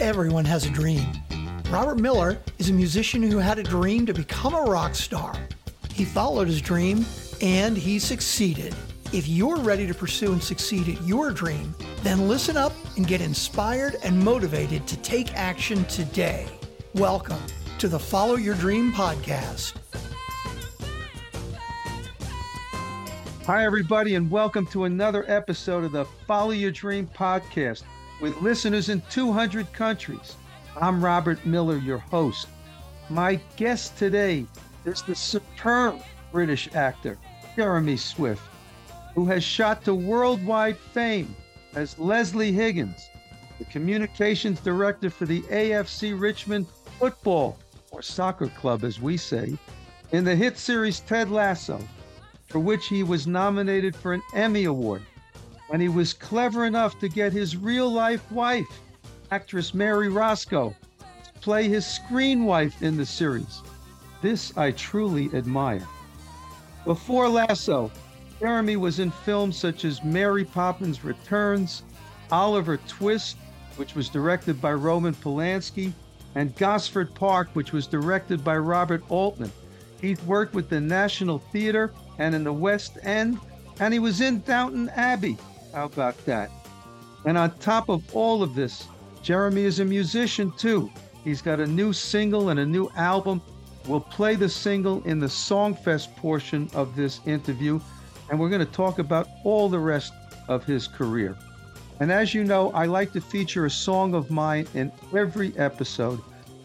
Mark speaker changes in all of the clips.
Speaker 1: Everyone has a dream. Robert Miller is a musician who had a dream to become a rock star. He followed his dream and he succeeded. If you're ready to pursue and succeed at your dream, then listen up and get inspired and motivated to take action today. Welcome to the Follow Your Dream podcast.
Speaker 2: Hi, everybody, and welcome to another episode of the Follow Your Dream podcast with listeners in 200 countries. I'm Robert Miller, your host. My guest today is the superb British actor, Jeremy Swift, who has shot to worldwide fame as Leslie Higgins, the communications director for the AFC Richmond Football, or Soccer Club as we say, in the hit series Ted Lasso, for which he was nominated for an Emmy Award and he was clever enough to get his real life wife, actress Mary Roscoe, to play his screen wife in the series. This I truly admire. Before Lasso, Jeremy was in films such as Mary Poppins Returns, Oliver Twist, which was directed by Roman Polanski, and Gosford Park, which was directed by Robert Altman. He'd worked with the National Theater and in the West End, and he was in Downton Abbey, how about that? And on top of all of this, Jeremy is a musician too. He's got a new single and a new album. We'll play the single in the Songfest portion of this interview, and we're going to talk about all the rest of his career. And as you know, I like to feature a song of mine in every episode,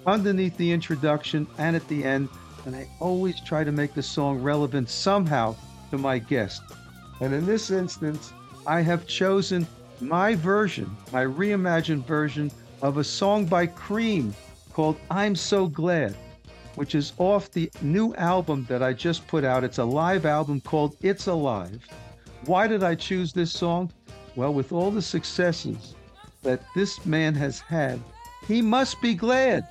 Speaker 2: underneath the introduction and at the end, and I always try to make the song relevant somehow to my guest. And in this instance, I have chosen my version, my reimagined version of a song by Cream called I'm So Glad, which is off the new album that I just put out. It's a live album called It's Alive. Why did I choose this song? Well, with all the successes that this man has had, he must be glad,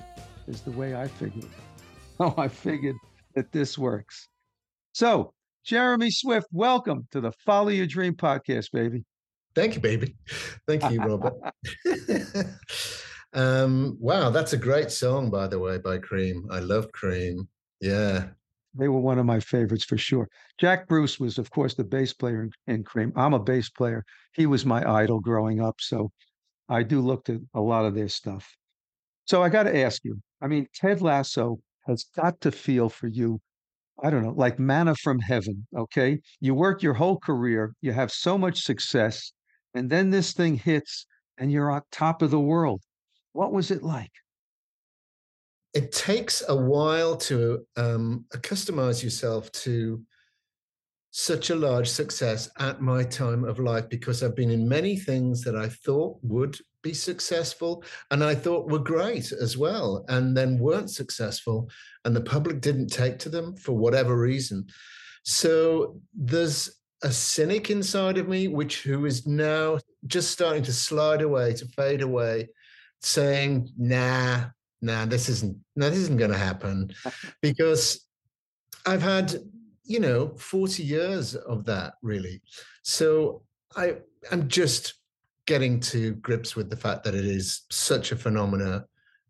Speaker 2: is the way I figured. Oh, I figured that this works. So Jeremy Swift, welcome to the Follow Your Dream podcast, baby.
Speaker 3: Thank you, baby. Thank you, Robert. um, wow, that's a great song, by the way, by Cream. I love Cream. Yeah.
Speaker 2: They were one of my favorites for sure. Jack Bruce was, of course, the bass player in, in Cream. I'm a bass player. He was my idol growing up. So I do look to a lot of their stuff. So I got to ask you I mean, Ted Lasso has got to feel for you I don't know, like manna from heaven. Okay. You work your whole career, you have so much success, and then this thing hits and you're on top of the world. What was it like?
Speaker 3: It takes a while to um, accustomize yourself to such a large success at my time of life because I've been in many things that I thought would be successful and I thought were great as well, and then weren't successful, and the public didn't take to them for whatever reason. So there's a cynic inside of me, which who is now just starting to slide away, to fade away, saying, nah, nah, this isn't, no, this isn't going to happen. because I've had, you know, 40 years of that really. So I, I'm just getting to grips with the fact that it is such a phenomena.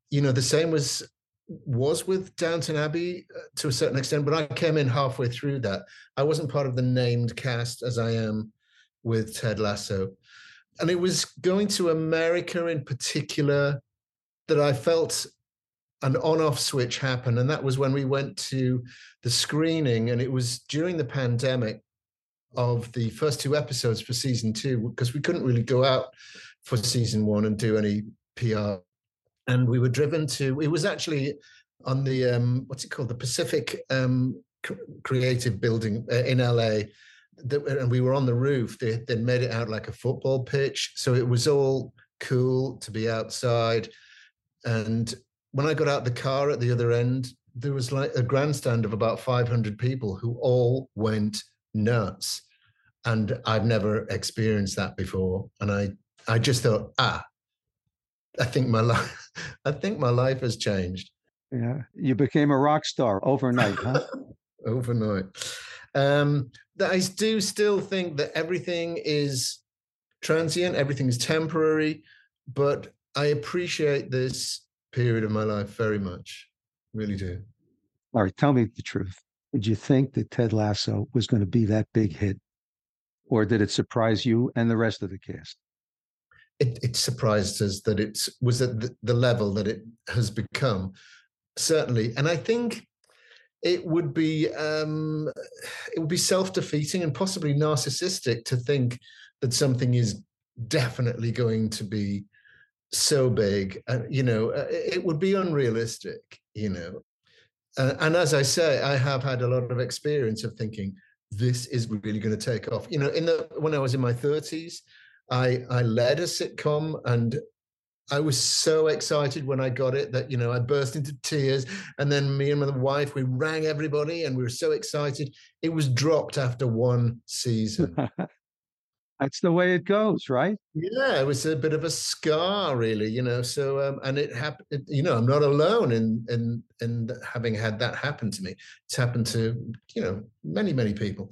Speaker 3: You know, the same was was with Downton Abbey uh, to a certain extent, but I came in halfway through that. I wasn't part of the named cast as I am with Ted Lasso. And it was going to America in particular that I felt an on off switch happen. And that was when we went to the screening, and it was during the pandemic of the first two episodes for season two because we couldn't really go out for season one and do any PR. And we were driven to, it was actually on the, um, what's it called? The Pacific um, Creative Building uh, in LA. and we were on the roof. They, they made it out like a football pitch. So it was all cool to be outside. And when I got out the car at the other end, there was like a grandstand of about 500 people who all went nuts and I've never experienced that before. And I, I just thought, ah, I think my life, I think my life has changed.
Speaker 2: Yeah, you became a rock star overnight, huh?
Speaker 3: overnight. Um, I do still think that everything is transient, everything is temporary, but I appreciate this period of my life very much. Really do.
Speaker 2: All right, tell me the truth. Did you think that Ted Lasso was going to be that big hit? Or did it surprise you and the rest of the cast?
Speaker 3: It, it surprised us that it was at the, level that it has become, certainly. And I think it would be um, it would be self-defeating and possibly narcissistic to think that something is definitely going to be so big uh, you know uh, it would be unrealistic you know uh, and as i say i have had a lot of experience of thinking this is really going to take off you know in the when i was in my 30s i i led a sitcom and I was so excited when I got it that you know I burst into tears, and then me and my wife we rang everybody, and we were so excited. It was dropped after one season.
Speaker 2: That's the way it goes, right?
Speaker 3: Yeah, it was a bit of a scar, really, you know. So, um, and it happened. You know, I'm not alone in in in having had that happen to me. It's happened to you know many many people.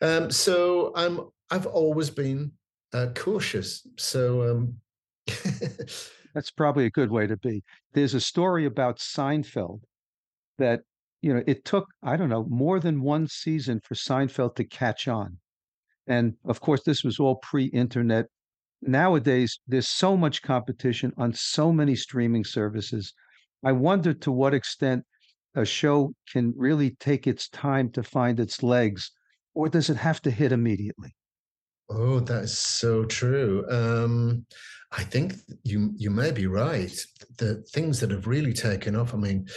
Speaker 3: Um, so I'm I've always been uh, cautious. So. Um,
Speaker 2: That's probably a good way to be. There's a story about Seinfeld that you know it took I don't know more than one season for Seinfeld to catch on and of course, this was all pre internet. Nowadays, there's so much competition on so many streaming services. I wonder to what extent a show can really take its time to find its legs, or does it have to hit immediately?
Speaker 3: Oh, that is so true. Um, I think you you may be right. The things that have really taken off. I mean,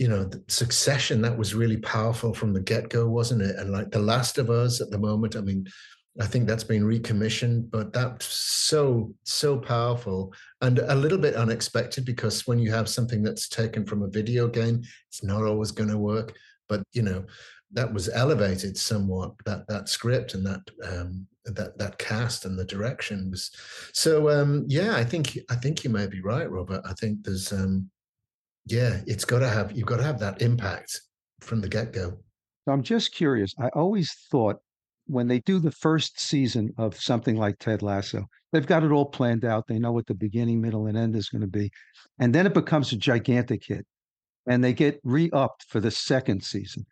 Speaker 3: you know, the succession that was really powerful from the get go, wasn't it? And like The Last of Us at the moment, I mean, I think that's been recommissioned, but that's so, so powerful and a little bit unexpected because when you have something that's taken from a video game, it's not always going to work. But, you know, that was elevated somewhat, that that script and that um, that that cast and the direction was so um yeah i think i think you may be right robert i think there's um yeah, it's got to have you've got to have that impact from the get go.
Speaker 2: I'm just curious. I always thought when they do the first season of something like Ted Lasso, they've got it all planned out. They know what the beginning, middle, and end is going to be. And then it becomes a gigantic hit and they get re upped for the second season.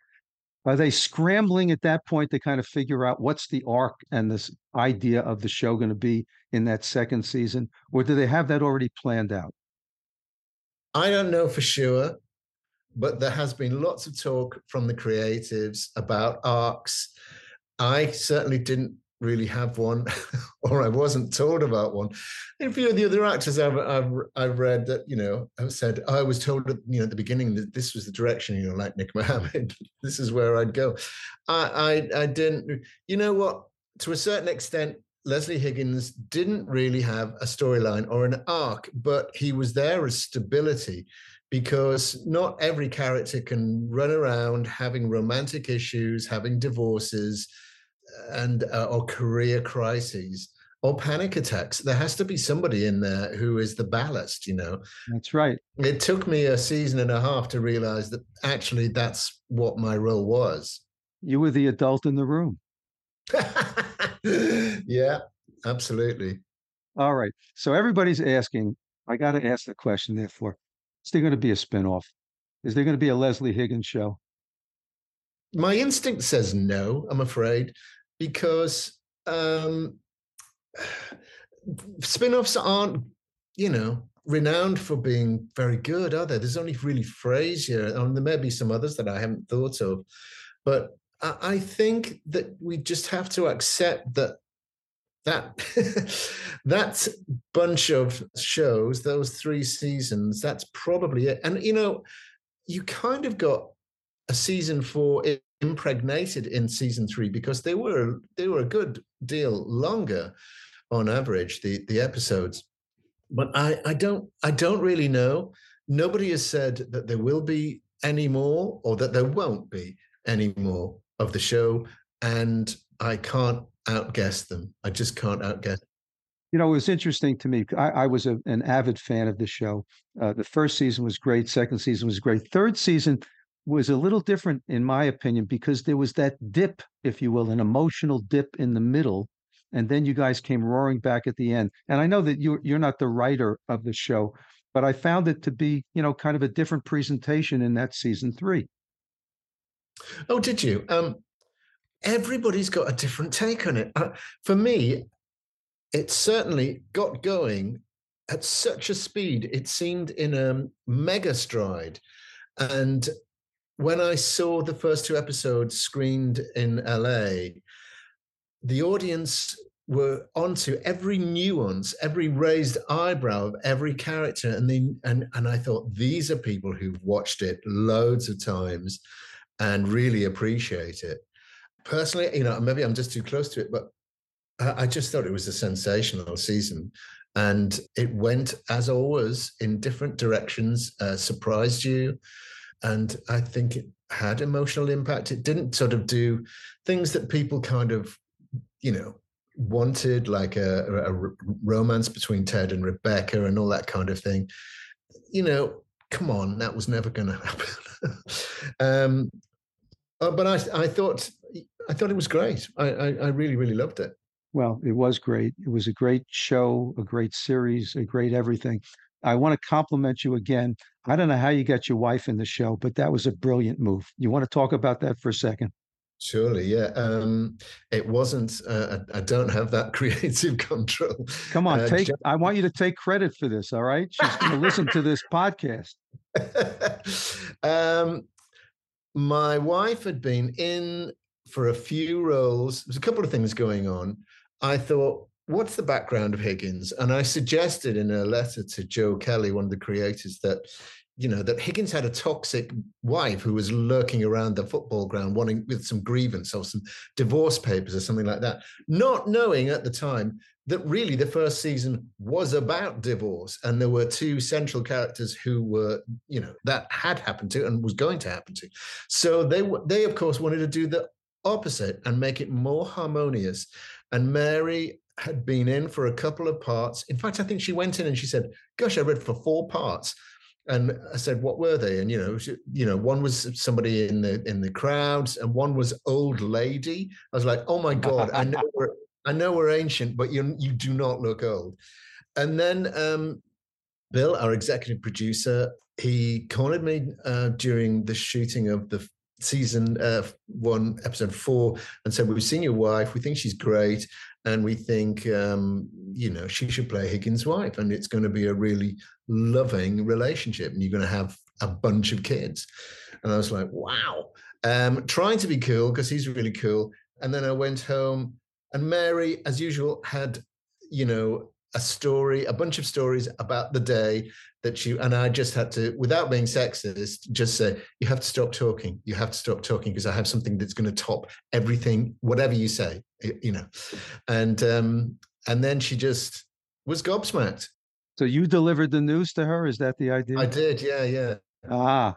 Speaker 2: Are they scrambling at that point to kind of figure out what's the arc and this idea of the show going to be in that second season? Or do they have that already planned out?
Speaker 3: I don't know for sure, but there has been lots of talk from the creatives about arcs. I certainly didn't really have one, or I wasn't told about one. And a few of the other actors I've, I've, I've read that you know have said oh, I was told you know at the beginning that this was the direction you know like Nick Mohammed, this is where I'd go. I, I I didn't. You know what? To a certain extent, Leslie Higgins didn't really have a storyline or an arc, but he was there as stability because not every character can run around having romantic issues, having divorces, and uh, or career crises or panic attacks. There has to be somebody in there who is the ballast, you know.
Speaker 2: That's right.
Speaker 3: It took me a season and a half to realize that actually that's what my role was.
Speaker 2: You were the adult in the room.
Speaker 3: yeah, absolutely.
Speaker 2: All right. So everybody's asking, I got to ask the question, therefore, is there going to be a spinoff? Is there going to be a Leslie Higgins show?
Speaker 3: My instinct says no, I'm afraid, because um, spin offs aren't, you know, renowned for being very good, are they? There's only really Frasier, and there may be some others that I haven't thought of. But I think that we just have to accept that that that bunch of shows, those three seasons, that's probably it. And you know, you kind of got a season four impregnated in season three because they were they were a good deal longer on average the the episodes. But I I don't I don't really know. Nobody has said that there will be any more or that there won't be any more of the show, and I can't outguess them. I just can't outguess.
Speaker 2: You know, it was interesting to me. I, I was a, an avid fan of the show. Uh, the first season was great. Second season was great. Third season was a little different, in my opinion, because there was that dip, if you will, an emotional dip in the middle, and then you guys came roaring back at the end. And I know that you you're not the writer of the show, but I found it to be, you know, kind of a different presentation in that season three.
Speaker 3: Oh, did you? Um, everybody's got a different take on it. Uh, for me, it certainly got going at such a speed. It seemed in a mega stride. And when I saw the first two episodes screened in LA, the audience were onto every nuance, every raised eyebrow of every character. And they and and I thought these are people who've watched it loads of times and really appreciate it. Personally, you know, maybe I'm just too close to it, but I just thought it was a sensational season. And it went, as always, in different directions, uh, surprised you. And I think it had emotional impact. It didn't sort of do things that people kind of, you know, wanted, like a, a romance between Ted and Rebecca and all that kind of thing. You know, come on, that was never going to happen. um, uh, but I, I thought, I thought it was great. I, I, I really, really loved it.
Speaker 2: Well, it was great. It was a great show, a great series, a great everything. I want to compliment you again. I don't know how you got your wife in the show, but that was a brilliant move. You want to talk about that for a second?
Speaker 3: Surely, yeah. Um, it wasn't. Uh, I, don't have that creative control.
Speaker 2: Come on, uh, take. I want you to take credit for this. All right, she's going to listen to this podcast.
Speaker 3: um, my wife had been in for a few roles. There's a couple of things going on. I thought, what's the background of Higgins? And I suggested in a letter to Joe Kelly, one of the creators, that you know that Higgins had a toxic wife who was lurking around the football ground, wanting with some grievance or some divorce papers or something like that, not knowing at the time that really the first season was about divorce and there were two central characters who were you know that had happened to and was going to happen to so they they of course wanted to do the opposite and make it more harmonious and mary had been in for a couple of parts in fact i think she went in and she said gosh i read for four parts and I said, "What were they?" And you know, she, you know, one was somebody in the in the crowds, and one was old lady. I was like, "Oh my god, I know I know we're ancient, but you you do not look old." And then um, Bill, our executive producer, he cornered me uh, during the shooting of the season uh, one, episode four, and said, "We've seen your wife. We think she's great, and we think um, you know she should play Higgins' wife, and it's going to be a really loving relationship, and you're going to have a bunch of kids." And I was like, "Wow!" Um, trying to be cool because he's really cool. And then I went home, and Mary, as usual, had you know a story, a bunch of stories about the day that she and I just had to, without being sexist, just say, you have to stop talking. You have to stop talking because I have something that's going to top everything, whatever you say, you know. And um, and then she just was gobsmacked.
Speaker 2: So you delivered the news to her? Is that the idea?
Speaker 3: I did, yeah, yeah.
Speaker 2: Ah,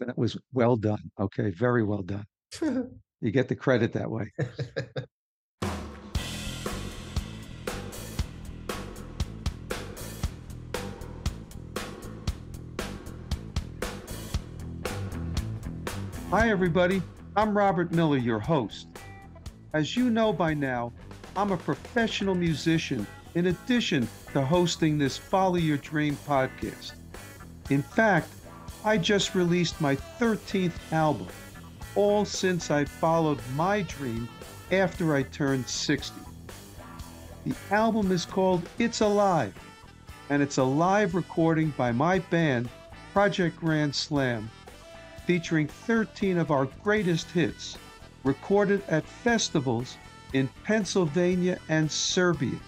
Speaker 2: that was well done. Okay, very well done. you get the credit that way. Hi, everybody. I'm Robert Miller, your host. As you know by now, I'm a professional musician in addition to hosting this Follow Your Dream podcast. In fact, I just released my 13th album, all since I followed my dream after I turned 60. The album is called It's Alive, and it's a live recording by my band, Project Grand Slam featuring 13 of our greatest hits recorded at festivals in Pennsylvania and Serbia.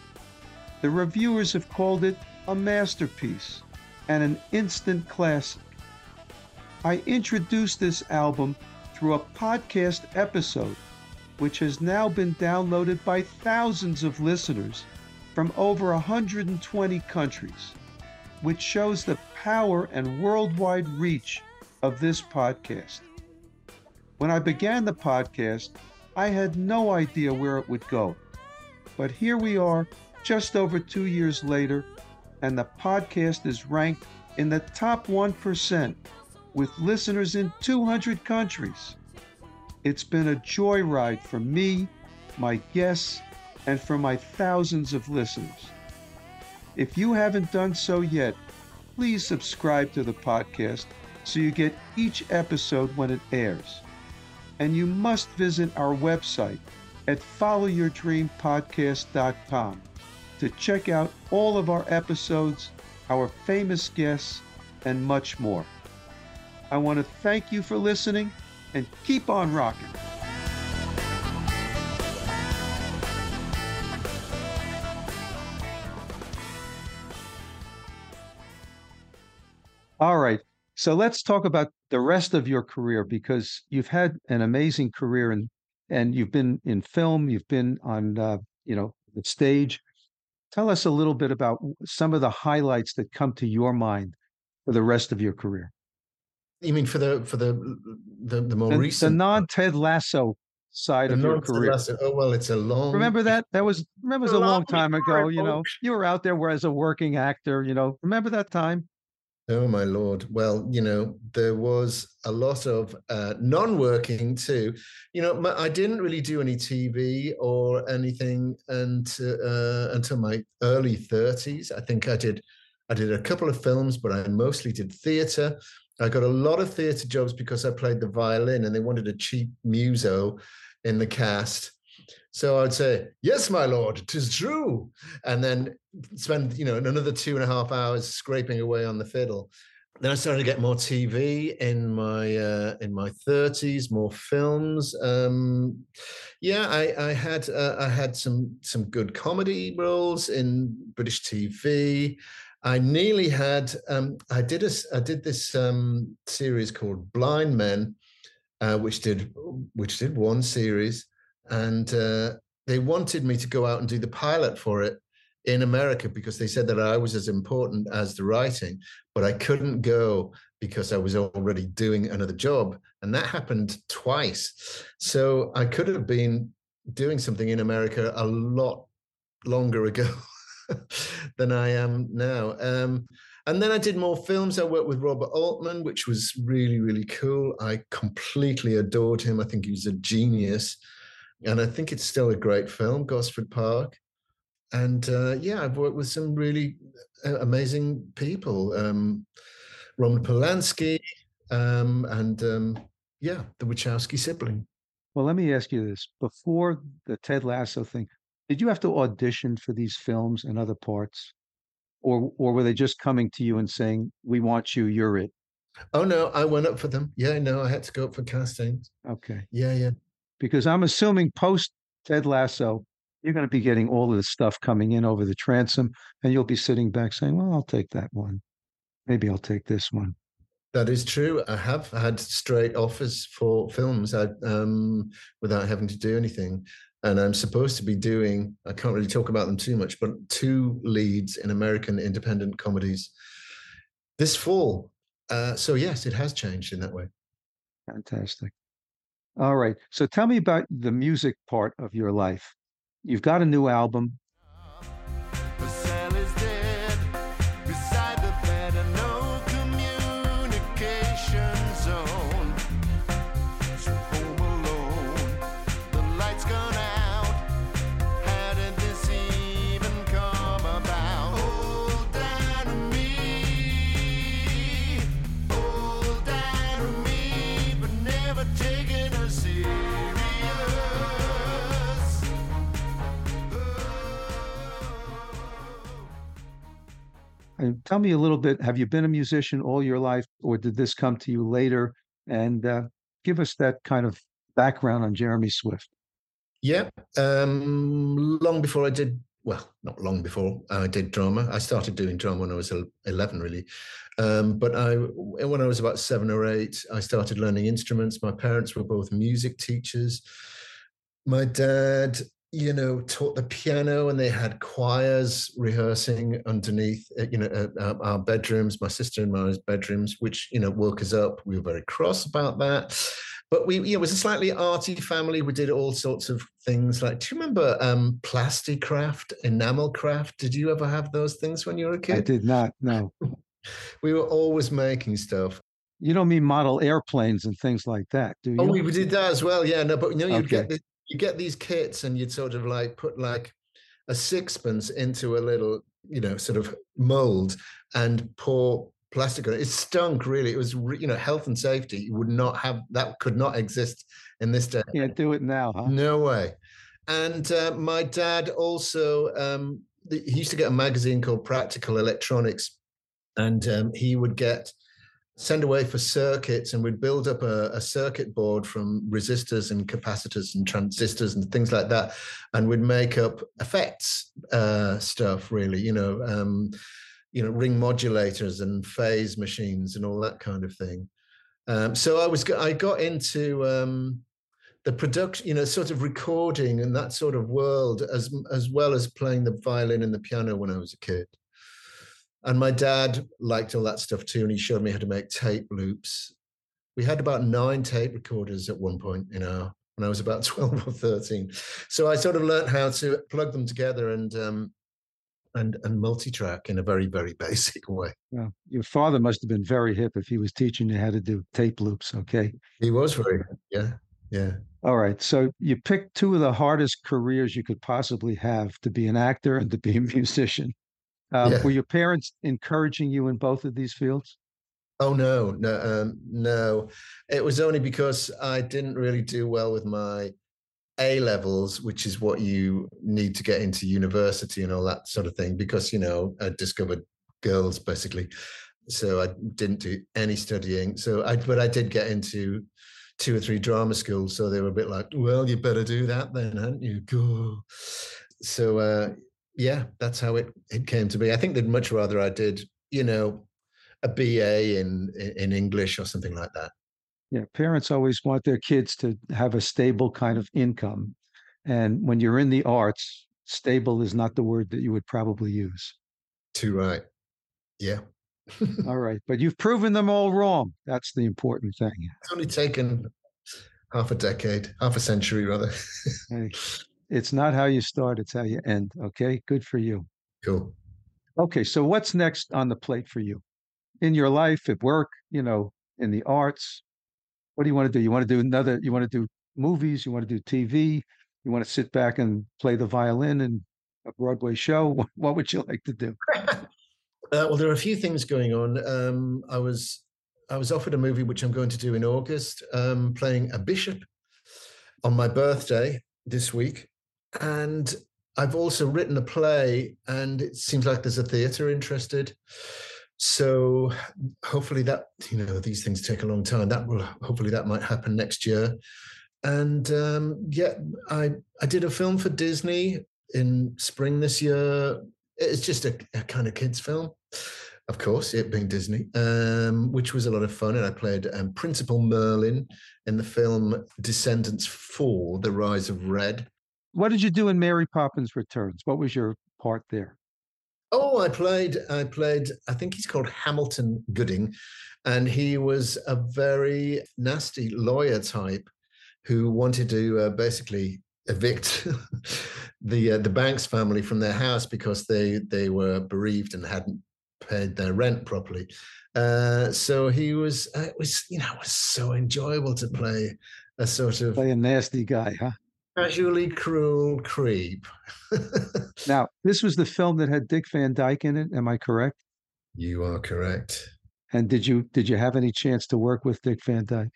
Speaker 2: The reviewers have called it a masterpiece and an instant classic. I introduced this album through a podcast episode, which has now been downloaded by thousands of listeners from over 120 countries, which shows the power and worldwide reach of this podcast. When I began the podcast, I had no idea where it would go. But here we are, just over two years later, and the podcast is ranked in the top 1% with listeners in 200 countries. It's been a joyride for me, my guests, and for my thousands of listeners. If you haven't done so yet, please subscribe to the podcast so you get each episode when it airs. And you must visit our website at followyourdreampodcast.com to check out all of our episodes, our famous guests, and much more. I want to thank you for listening and keep on rocking. All right. So let's talk about the rest of your career because you've had an amazing career and and you've been in film, you've been on uh, you know the stage. Tell us a little bit about some of the highlights that come to your mind for the rest of your career.
Speaker 3: You mean for the for the the, the more
Speaker 2: the,
Speaker 3: recent
Speaker 2: the non Ted Lasso side
Speaker 3: the
Speaker 2: of your career?
Speaker 3: Lasso- Oh well, it's a long.
Speaker 2: Remember that? That was remember was a long
Speaker 3: long
Speaker 2: time ago.
Speaker 3: time,
Speaker 2: You know, you were out there where as a working actor. You know, remember that time?
Speaker 3: Oh my lord! Well, you know there was a lot of uh, non-working too. You know, my, I didn't really do any TV or anything until uh, until my early thirties. I think I did. I did a couple of films, but I mostly did theatre. I got a lot of theatre jobs because I played the violin, and they wanted a cheap muso in the cast. So I'd say, "Yes, my lord, 'tis true," and then spend you know another two and a half hours scraping away on the fiddle. Then I started to get more TV in my uh, in my thirties, more films. Um, yeah, I, I had uh, I had some some good comedy roles in British TV. I nearly had um, I did a, I did this um, series called Blind Men, uh, which did which did one series, and uh, they wanted me to go out and do the pilot for it in America because they said that I was as important as the writing, but I couldn't go because I was already doing another job. And that happened twice. So I could have been doing something in America a lot longer ago than I am now. Um, and then I did more films. I worked with Robert Altman, which was really, really cool. I completely adored him. I think he was a genius. And I think it's still a great film, Gosford Park and uh, yeah, I've worked with some really uh, amazing people, um, Roman Polanski, um, and um, yeah, the Wachowski sibling.
Speaker 2: Well, let me ask you this: before the Ted Lasso thing, did you have to audition for these films and other parts, or or were they just coming to you and saying, "We want you, you're it"?
Speaker 3: Oh no, I went up for them. Yeah, no, I had to go up for castings.
Speaker 2: Okay,
Speaker 3: Yeah, yeah.
Speaker 2: Because I'm assuming post Ted Lasso, you're going to be getting all of this stuff coming in over the transom, and you'll be sitting back saying, "Well, I'll take that one. Maybe I'll take this one."
Speaker 3: That is true. I have had straight offers for films I, um, without having to do anything. And I'm supposed to be doing, I can't really talk about them too much, but two leads in American independent comedies this fall. Uh, so, yes, it has changed in that way.
Speaker 2: Fantastic. All right. So tell me about the music part of your life. You've got a new album.
Speaker 4: And
Speaker 2: tell me a little bit. Have you been a musician all your life, or did this come to you later? And uh, give us that kind of background on Jeremy Swift.
Speaker 3: Yeah. Um, long before I did, well, not long before I did drama. I started doing drama when I was 11, really. Um, but I, when I was about seven or eight, I started learning instruments. My parents were both music teachers. My dad, you know, taught the piano, and they had choirs rehearsing underneath, uh, you know, uh, uh, our bedrooms. My sister and my bedrooms, which you know woke us up. We were very cross about that but we you know, it was a slightly arty family. We did all sorts of things like do you remember um plasticraft, enamel craft? Did you ever have those things when you were a kid?
Speaker 2: I did not. No,
Speaker 3: We were always making stuff.
Speaker 2: you don't mean model airplanes and things like that, do you?
Speaker 3: Oh, we did that as well. Yeah, no, but you know, you'd
Speaker 2: Okay.
Speaker 3: get the you get these kits and you'd sort of like put like a sixpence into a little, you know, sort of mold and pour plastic on it. It stunk really. It was, you know, health and safety You would not have that could not exist in this day.
Speaker 2: Can't do it now, huh?
Speaker 3: No way. And uh, my dad also, um, he used to get a magazine called Practical Electronics, and um, he would get send away for circuits and we'd build up a, a, circuit board from resistors and capacitors and transistors and things like that and we'd make up effects uh, stuff really you know um, you know ring modulators and phase machines and all that kind of thing. Um, so i was i got into um, the production you know sort of recording and that sort of world as as well as playing the violin and the piano when i was a kid and my dad liked all that stuff too, and he showed me how to make tape loops. We had about nine tape recorders at one point, you know, when I was about 12 or 13. So I sort of learned how to plug them together and um, and and multi-track in a very, very basic way.
Speaker 2: Yeah. Your father must have been very hip if he was teaching you how to do tape loops, okay?
Speaker 3: He was very yeah, yeah.
Speaker 2: All right. So you picked two of the hardest careers you could possibly have to be an actor and to be a musician. Um,
Speaker 3: Yeah.
Speaker 2: Were your parents encouraging you in both of these fields?
Speaker 3: Oh no, no, um, no. It was only because I didn't really do well with my A levels, which is what you need to get into university and all that sort of thing. Because you know, I discovered girls basically, so I didn't do any studying. So I, but I did get into two or three drama schools. So they were a bit like, well, you better do that then, hadn't you? Go. So uh, yeah, that's how it it came to be. I think they'd much rather I did, you know, a BA in in English or something like that.
Speaker 2: Yeah, parents always want their kids to have a stable kind of income. And when you're in the arts, stable is not the word that you would probably use.
Speaker 3: Too right. Yeah.
Speaker 2: All right. But you've proven them all wrong. That's the important thing.
Speaker 3: only taken half a decade, half a century rather.
Speaker 2: It's not how you start, it's how you end. Okay. Good for you.
Speaker 3: cool.
Speaker 2: Okay. So what's next on the plate for you in your life, at work, you know, in the arts? What do you want to do? You want to do another, you want to do movies? You want to do TV? You want to sit back and play the violin in a Broadway show? What, what would you like to do?
Speaker 3: Uh, well, there are a few things going on. Um, I was I was offered a movie which I'm going to do in August, um, playing a bishop on my birthday this week, and I've also written a play, and it seems like there's a theatre interested. So hopefully that you know these things take a long time. That will hopefully that might happen next year. And um, yeah, I I did a film for Disney in spring this year. It's just a, a kind of kids film, of course, it being Disney, um, which was a lot of fun. And I played um, Principal Merlin in the film Descendants 4 The Rise of Red.
Speaker 2: What did you do in Mary Poppins Returns? What was your part there?
Speaker 3: Oh, I played, I played, I think he's called Hamilton Gooding, and he was a very nasty lawyer type who wanted to uh, basically evict the uh, the Banks family from their house because they they were bereaved and hadn't paid their rent properly. Uh, so he was, uh, it was you know, it was so enjoyable to play a sort of
Speaker 2: Play a nasty guy, huh?
Speaker 3: Casually cruel creep.
Speaker 2: Now, this was the film that had Dick Van Dyke in it. Am I correct?
Speaker 3: you are correct.
Speaker 2: And did you did you have any chance to work with Dick Van Dyke?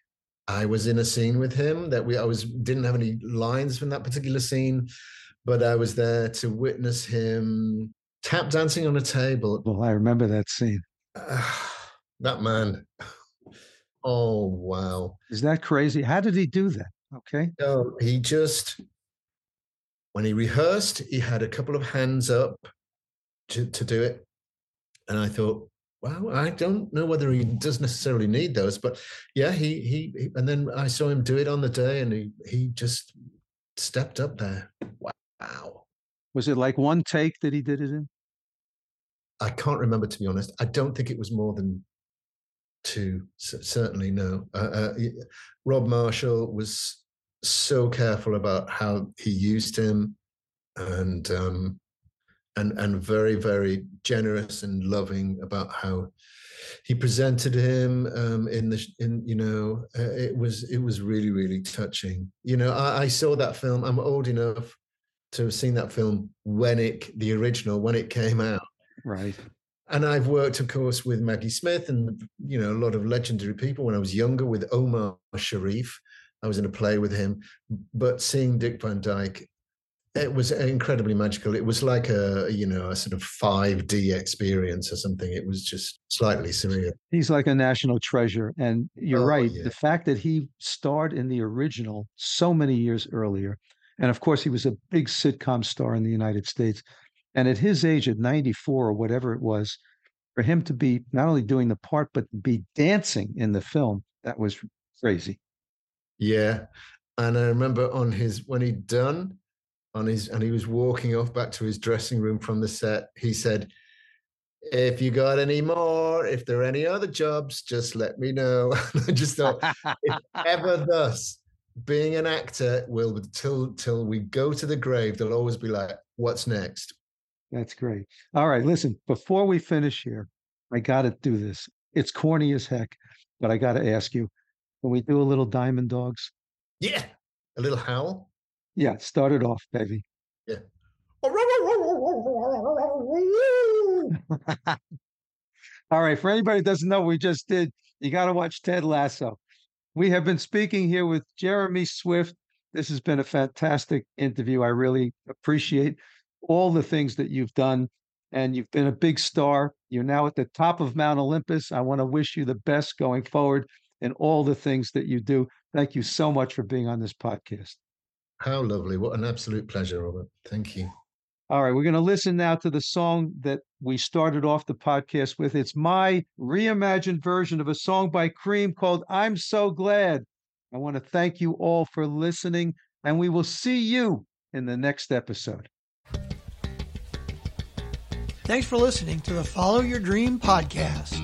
Speaker 3: I was in a scene with him that we I was didn't have any lines from that particular scene, but I was there to witness him tap dancing on a table.
Speaker 2: Well, I remember that scene.
Speaker 3: that man. Oh wow.
Speaker 2: Is that crazy? How did he do that? Okay.
Speaker 3: No, he just when he rehearsed, he had a couple of hands up to, to do it. And I thought, wow, I don't know whether he does necessarily need those, but yeah, he he, he and then I saw him do it on the day and he he just stepped up there. Wow.
Speaker 2: Was it like one take that he did it in?
Speaker 3: I can't remember to be honest. I don't think it was more than two. Certainly no. Uh, uh, Rob Marshall was so careful about how he used him, and um, and and very very generous and loving about how he presented him um, in the in you know uh, it was it was really really touching. You know, I, I saw that film. I'm old enough to have seen that film when it the original when it came out.
Speaker 2: Right.
Speaker 3: And I've worked, of course, with Maggie Smith and you know a lot of legendary people when I was younger with Omar Sharif. I was in a play with him, but seeing Dick Van Dyke it was incredibly magical. It was like a you know a sort of five D experience or something. It was just slightly surreal.
Speaker 2: He's like a national treasure, and you're
Speaker 3: Oh,
Speaker 2: right.
Speaker 3: yeah.
Speaker 2: The fact that he starred in the original so many years earlier, and of course he was a big sitcom star in the United States, and at his age, at 94 or whatever it was, for him to be not only doing the part but be dancing in the film, that was crazy.
Speaker 3: Yeah, and I remember on his when he'd done on his and he was walking off back to his dressing room from the set. He said, "If you got any more, if there are any other jobs, just let me know." I just thought, if ever thus, being an actor will till till we go to the grave, they'll always be like, "What's next?"
Speaker 2: That's great. All right, listen, before we finish here, I got to do this. It's corny as heck, but I got to ask you, can we do a little Diamond Dogs?
Speaker 3: Yeah, a little howl.
Speaker 2: Yeah, start it off, baby. Yeah. All right, for anybody that doesn't know what we just did, you got to watch Ted Lasso. We have been speaking here with Jeremy Swift. This has been a fantastic interview. I really appreciate all the things that you've done, and you've been a big star. You're now at the top of Mount Olympus. I want to wish you the best going forward in all the things that you do. Thank you so much for being on this podcast.
Speaker 3: How lovely! What an absolute pleasure, Robert. Thank you.
Speaker 2: All right, we're going to listen now to the song that we started off the podcast with. It's my reimagined version of a song by Cream called I'm So Glad. I want to thank you all for listening, and we will see you in the next episode.
Speaker 1: Thanks for listening to the Follow Your Dream podcast.